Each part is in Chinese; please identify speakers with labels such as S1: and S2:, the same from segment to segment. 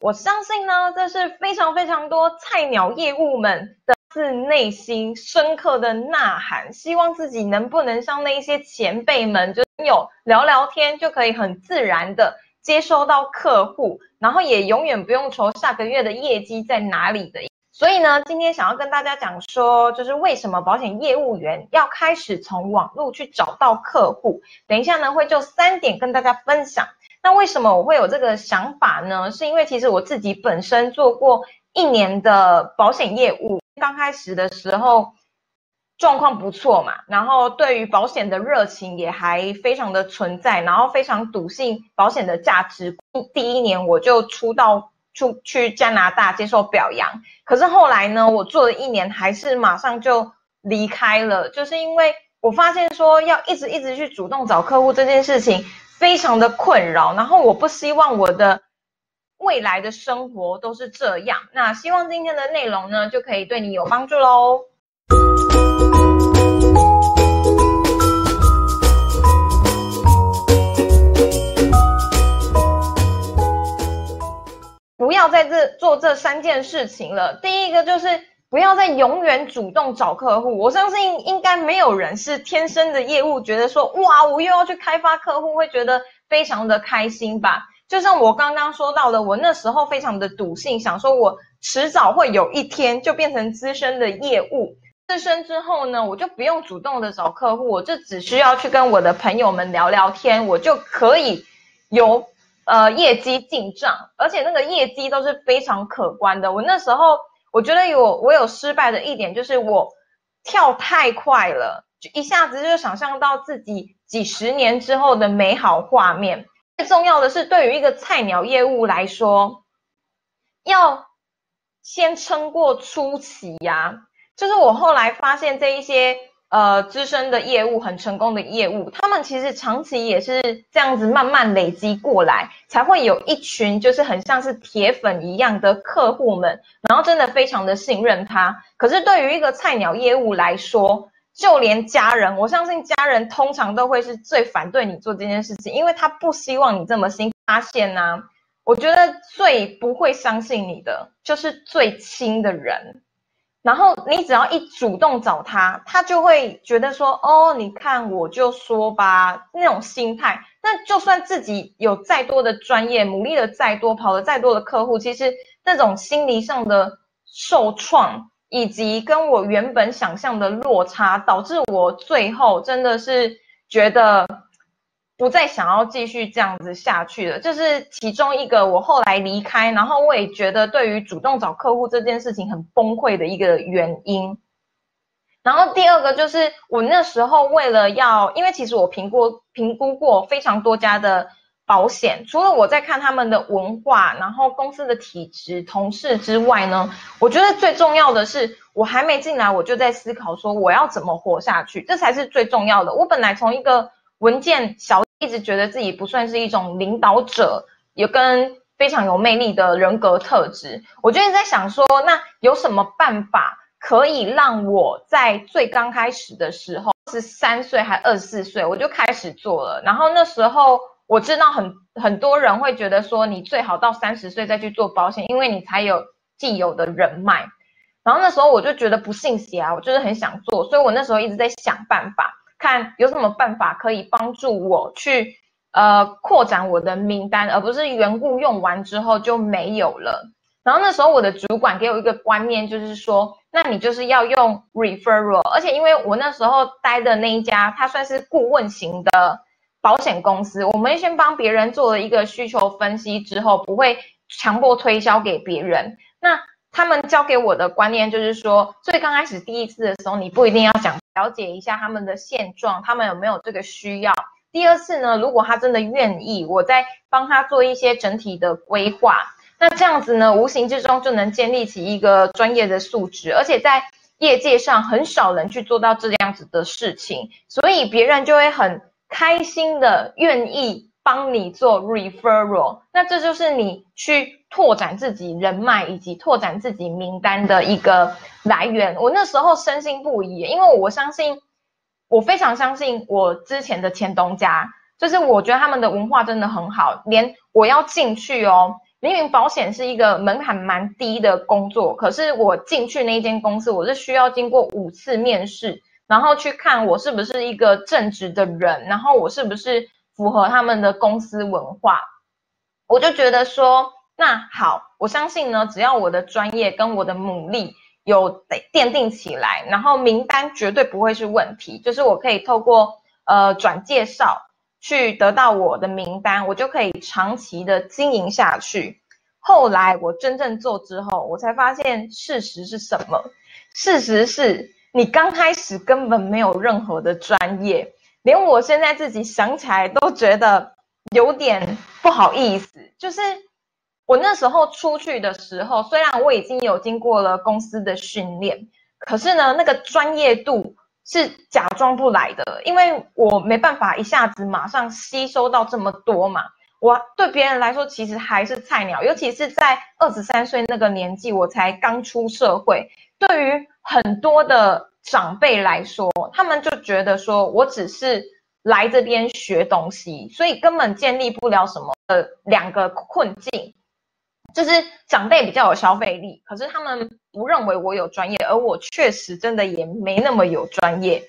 S1: 我相信呢，这是非常非常多菜鸟业务们的自内心深刻的呐喊，希望自己能不能像那一些前辈们，就有聊聊天就可以很自然的接收到客户，然后也永远不用愁下个月的业绩在哪里的。所以呢，今天想要跟大家讲说，就是为什么保险业务员要开始从网络去找到客户。等一下呢，会就三点跟大家分享。那为什么我会有这个想法呢？是因为其实我自己本身做过一年的保险业务，刚开始的时候状况不错嘛，然后对于保险的热情也还非常的存在，然后非常笃信保险的价值。第一年我就出到出去加拿大接受表扬，可是后来呢，我做了一年还是马上就离开了，就是因为我发现说要一直一直去主动找客户这件事情。非常的困扰，然后我不希望我的未来的生活都是这样。那希望今天的内容呢，就可以对你有帮助喽。不要在这做这三件事情了。第一个就是。不要再永远主动找客户，我相信应该没有人是天生的业务，觉得说哇，我又要去开发客户，会觉得非常的开心吧？就像我刚刚说到的，我那时候非常的笃信，想说我迟早会有一天就变成资深的业务，资深之后呢，我就不用主动的找客户，我就只需要去跟我的朋友们聊聊天，我就可以有呃业绩进账，而且那个业绩都是非常可观的。我那时候。我觉得有我有失败的一点，就是我跳太快了，就一下子就想象到自己几十年之后的美好画面。最重要的是，对于一个菜鸟业务来说，要先撑过初期呀。就是我后来发现这一些。呃，资深的业务很成功的业务，他们其实长期也是这样子慢慢累积过来，才会有一群就是很像是铁粉一样的客户们，然后真的非常的信任他。可是对于一个菜鸟业务来说，就连家人，我相信家人通常都会是最反对你做这件事情，因为他不希望你这么新发现呐。我觉得最不会相信你的就是最亲的人。然后你只要一主动找他，他就会觉得说，哦，你看我就说吧，那种心态。那就算自己有再多的专业，努力的再多，跑了再多的客户，其实那种心理上的受创，以及跟我原本想象的落差，导致我最后真的是觉得。不再想要继续这样子下去了，这是其中一个我后来离开，然后我也觉得对于主动找客户这件事情很崩溃的一个原因。然后第二个就是我那时候为了要，因为其实我评估评估过非常多家的保险，除了我在看他们的文化，然后公司的体制、同事之外呢，我觉得最重要的是我还没进来，我就在思考说我要怎么活下去，这才是最重要的。我本来从一个文件小。一直觉得自己不算是一种领导者，也跟非常有魅力的人格特质。我就在想说，那有什么办法可以让我在最刚开始的时候，是三岁还二十四岁，我就开始做了。然后那时候我知道很很多人会觉得说，你最好到三十岁再去做保险，因为你才有既有的人脉。然后那时候我就觉得不信邪啊，我就是很想做，所以我那时候一直在想办法。看有什么办法可以帮助我去呃扩展我的名单，而不是缘故用完之后就没有了。然后那时候我的主管给我一个观念，就是说，那你就是要用 referral，而且因为我那时候待的那一家，它算是顾问型的保险公司，我们先帮别人做了一个需求分析之后，不会强迫推销给别人。那他们教给我的观念就是说，最刚开始第一次的时候，你不一定要讲了解一下他们的现状，他们有没有这个需要。第二次呢，如果他真的愿意，我再帮他做一些整体的规划，那这样子呢，无形之中就能建立起一个专业的素质，而且在业界上很少人去做到这样子的事情，所以别人就会很开心的愿意。帮你做 referral，那这就是你去拓展自己人脉以及拓展自己名单的一个来源。我那时候深信不疑，因为我相信，我非常相信我之前的前东家，就是我觉得他们的文化真的很好，连我要进去哦，明明保险是一个门槛蛮低的工作，可是我进去那间公司，我是需要经过五次面试，然后去看我是不是一个正直的人，然后我是不是符合他们的公司文化。我就觉得说，那好，我相信呢，只要我的专业跟我的努力有奠定起来，然后名单绝对不会是问题，就是我可以透过呃转介绍。去得到我的名单，我就可以长期的经营下去。后来我真正做之后，我才发现事实是什么？事实是你刚开始根本没有任何的专业，连我现在自己想起来都觉得有点不好意思。就是我那时候出去的时候，虽然我已经有经过了公司的训练，可是呢，那个专业度。是假装不来的，因为我没办法一下子马上吸收到这么多嘛。我对别人来说其实还是菜鸟，尤其是在二十三岁那个年纪，我才刚出社会。对于很多的长辈来说，他们就觉得说我只是来这边学东西，所以根本建立不了什么的两个困境。就是长辈比较有消费力，可是他们不认为我有专业，而我确实真的也没那么有专业。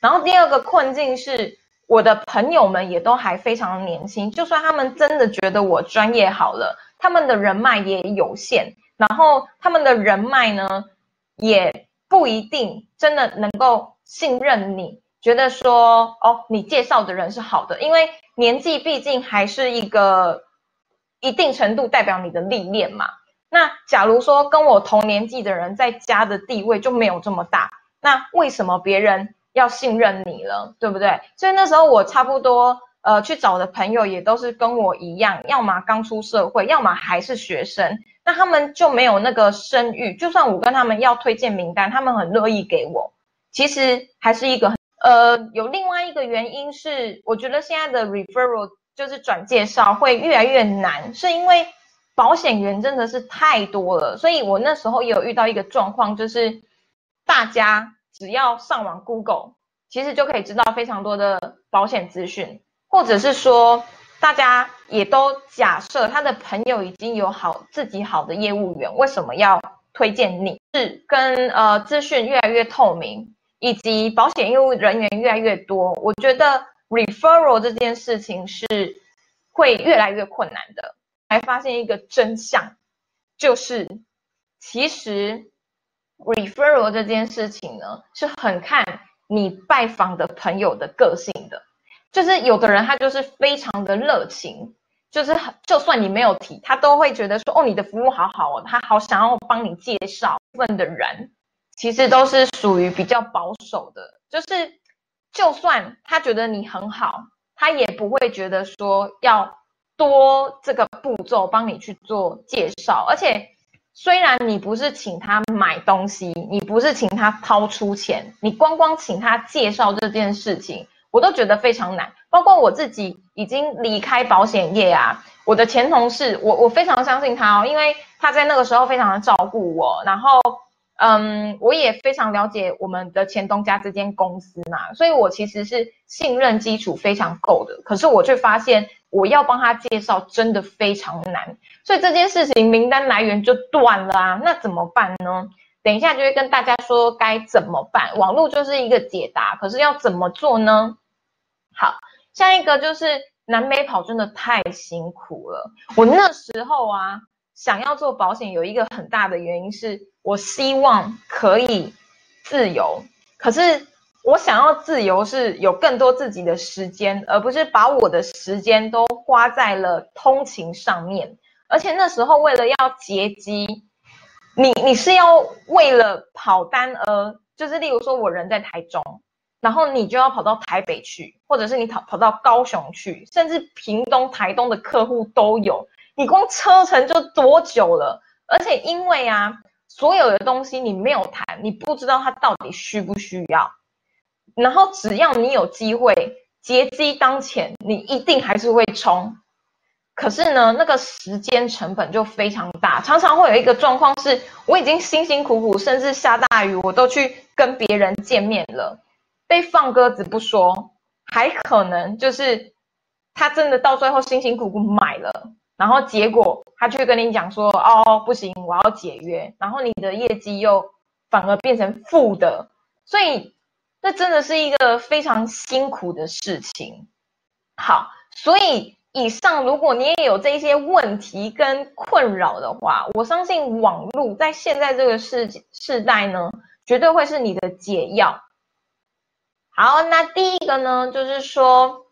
S1: 然后第二个困境是，我的朋友们也都还非常年轻，就算他们真的觉得我专业好了，他们的人脉也有限，然后他们的人脉呢，也不一定真的能够信任你，觉得说哦，你介绍的人是好的，因为年纪毕竟还是一个。一定程度代表你的历练嘛？那假如说跟我同年纪的人在家的地位就没有这么大，那为什么别人要信任你了？对不对？所以那时候我差不多呃去找的朋友也都是跟我一样，要么刚出社会，要么还是学生。那他们就没有那个声誉，就算我跟他们要推荐名单，他们很乐意给我。其实还是一个呃有另外一个原因是，我觉得现在的 referral。就是转介绍会越来越难，是因为保险员真的是太多了，所以我那时候也有遇到一个状况，就是大家只要上网 Google，其实就可以知道非常多的保险资讯，或者是说大家也都假设他的朋友已经有好自己好的业务员，为什么要推荐你？是跟呃资讯越来越透明，以及保险业务人员越来越多，我觉得。Referral 这件事情是会越来越困难的。还发现一个真相，就是其实 referral 这件事情呢，是很看你拜访的朋友的个性的。就是有的人他就是非常的热情，就是就算你没有提，他都会觉得说，哦，你的服务好好哦，他好想要帮你介绍。部分的人其实都是属于比较保守的，就是。就算他觉得你很好，他也不会觉得说要多这个步骤帮你去做介绍。而且，虽然你不是请他买东西，你不是请他掏出钱，你光光请他介绍这件事情，我都觉得非常难。包括我自己已经离开保险业啊，我的前同事，我我非常相信他哦，因为他在那个时候非常的照顾我，然后。嗯，我也非常了解我们的前东家这间公司嘛，所以我其实是信任基础非常够的。可是我却发现，我要帮他介绍真的非常难，所以这件事情名单来源就断了啊。那怎么办呢？等一下就会跟大家说该怎么办。网络就是一个解答，可是要怎么做呢？好，下一个就是南北跑真的太辛苦了。我那时候啊。想要做保险有一个很大的原因是我希望可以自由，可是我想要自由是有更多自己的时间，而不是把我的时间都花在了通勤上面。而且那时候为了要接机，你你是要为了跑单而，就是例如说我人在台中，然后你就要跑到台北去，或者是你跑跑到高雄去，甚至屏东、台东的客户都有。你光车程就多久了？而且因为啊，所有的东西你没有谈，你不知道他到底需不需要。然后只要你有机会，劫机当前，你一定还是会冲。可是呢，那个时间成本就非常大，常常会有一个状况是，我已经辛辛苦苦，甚至下大雨，我都去跟别人见面了，被放鸽子不说，还可能就是他真的到最后辛辛苦苦买了。然后结果他去跟你讲说，哦，不行，我要解约，然后你的业绩又反而变成负的，所以这真的是一个非常辛苦的事情。好，所以以上如果你也有这些问题跟困扰的话，我相信网络在现在这个世世代呢，绝对会是你的解药。好，那第一个呢，就是说，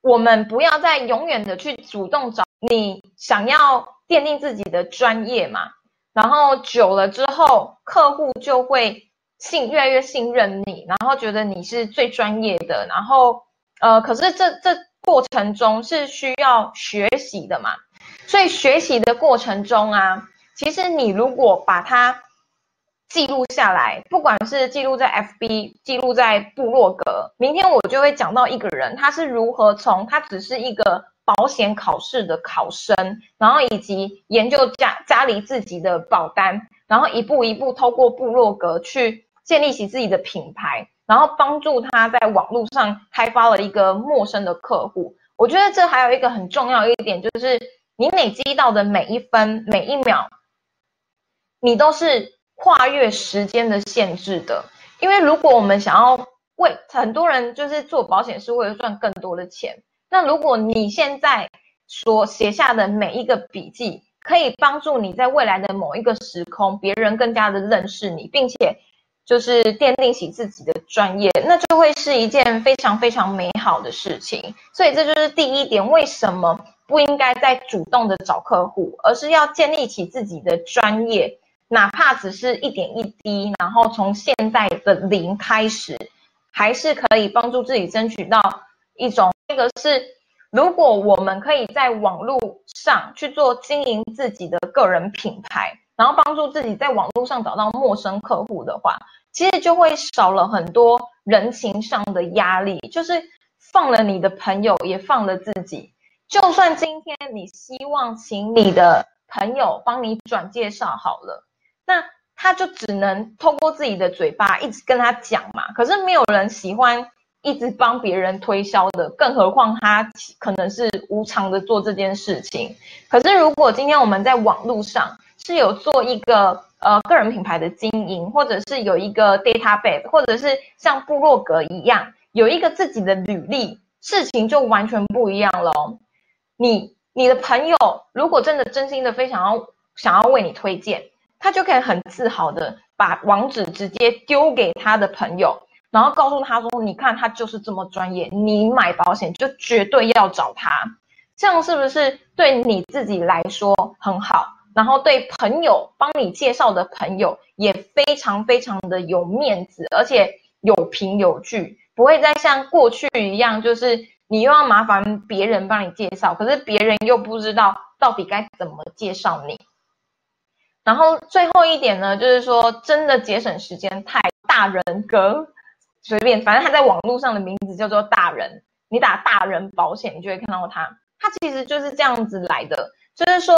S1: 我们不要再永远的去主动找。你想要奠定自己的专业嘛？然后久了之后，客户就会信越来越信任你，然后觉得你是最专业的。然后，呃，可是这这过程中是需要学习的嘛？所以学习的过程中啊，其实你如果把它记录下来，不管是记录在 FB，记录在部落格，明天我就会讲到一个人，他是如何从他只是一个。保险考试的考生，然后以及研究家家里自己的保单，然后一步一步透过部落格去建立起自己的品牌，然后帮助他在网络上开发了一个陌生的客户。我觉得这还有一个很重要一点，就是你累积到的每一分每一秒，你都是跨越时间的限制的。因为如果我们想要为很多人就是做保险是为了赚更多的钱。那如果你现在所写下的每一个笔记，可以帮助你在未来的某一个时空，别人更加的认识你，并且就是奠定起自己的专业，那就会是一件非常非常美好的事情。所以这就是第一点，为什么不应该再主动的找客户，而是要建立起自己的专业，哪怕只是一点一滴，然后从现在的零开始，还是可以帮助自己争取到一种。这个是，如果我们可以在网络上去做经营自己的个人品牌，然后帮助自己在网络上找到陌生客户的话，其实就会少了很多人情上的压力，就是放了你的朋友，也放了自己。就算今天你希望请你的朋友帮你转介绍好了，那他就只能透过自己的嘴巴一直跟他讲嘛。可是没有人喜欢。一直帮别人推销的，更何况他可能是无偿的做这件事情。可是如果今天我们在网络上是有做一个呃个人品牌的经营，或者是有一个 database，或者是像部落格一样有一个自己的履历，事情就完全不一样了。你你的朋友如果真的真心的非常要想要为你推荐，他就可以很自豪的把网址直接丢给他的朋友。然后告诉他说：“你看，他就是这么专业，你买保险就绝对要找他。这样是不是对你自己来说很好？然后对朋友帮你介绍的朋友也非常非常的有面子，而且有凭有据，不会再像过去一样，就是你又要麻烦别人帮你介绍，可是别人又不知道到底该怎么介绍你。然后最后一点呢，就是说真的节省时间，太大人格。”随便，反正他在网络上的名字叫做大人，你打大人保险，你就会看到他。他其实就是这样子来的，就是说，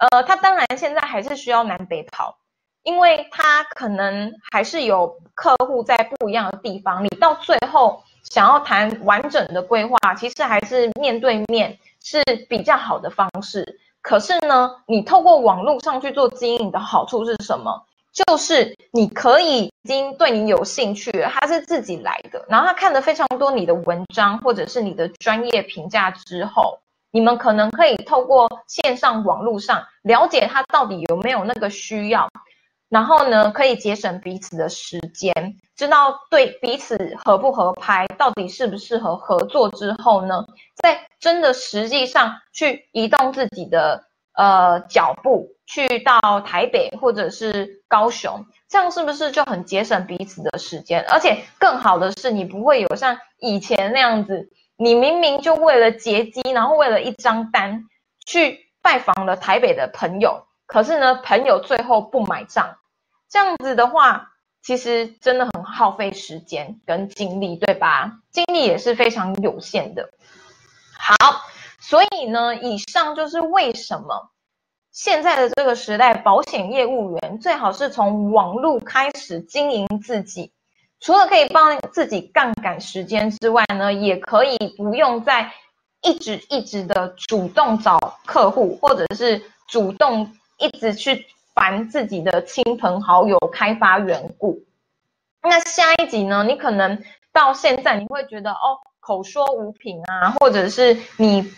S1: 呃，他当然现在还是需要南北跑，因为他可能还是有客户在不一样的地方。你到最后想要谈完整的规划，其实还是面对面是比较好的方式。可是呢，你透过网络上去做经营的好处是什么？就是你可以已经对你有兴趣了，他是自己来的，然后他看了非常多你的文章或者是你的专业评价之后，你们可能可以透过线上网络上了解他到底有没有那个需要，然后呢可以节省彼此的时间，知道对彼此合不合拍，到底适不适合合作之后呢，在真的实际上去移动自己的呃脚步。去到台北或者是高雄，这样是不是就很节省彼此的时间？而且更好的是，你不会有像以前那样子，你明明就为了结机，然后为了一张单去拜访了台北的朋友，可是呢，朋友最后不买账，这样子的话，其实真的很耗费时间跟精力，对吧？精力也是非常有限的。好，所以呢，以上就是为什么。现在的这个时代，保险业务员最好是从网络开始经营自己，除了可以帮自己杠杆时间之外呢，也可以不用再一直一直的主动找客户，或者是主动一直去烦自己的亲朋好友、开发缘故。那下一集呢？你可能到现在你会觉得哦，口说无凭啊，或者是你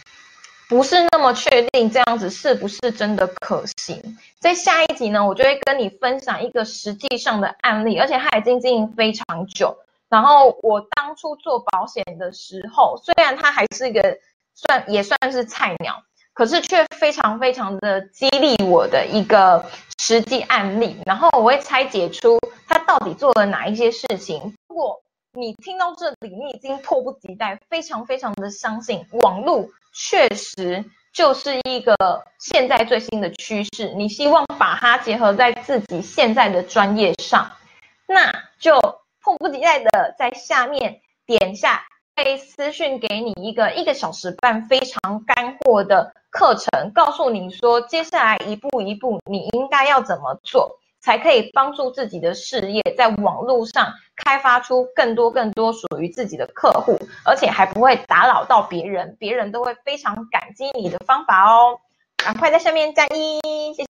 S1: 不是那么确定这样子是不是真的可行。在下一集呢，我就会跟你分享一个实际上的案例，而且它已经经营非常久。然后我当初做保险的时候，虽然它还是一个算也算是菜鸟，可是却非常非常的激励我的一个实际案例。然后我会拆解出他到底做了哪一些事情。如果你听到这里，你已经迫不及待，非常非常的相信网络确实就是一个现在最新的趋势。你希望把它结合在自己现在的专业上，那就。迫不及待的在下面点下，会私讯给你一个一个小时半非常干货的课程，告诉你说接下来一步一步你应该要怎么做，才可以帮助自己的事业在网络上开发出更多更多属于自己的客户，而且还不会打扰到别人，别人都会非常感激你的方法哦。赶快在下面加一，谢谢。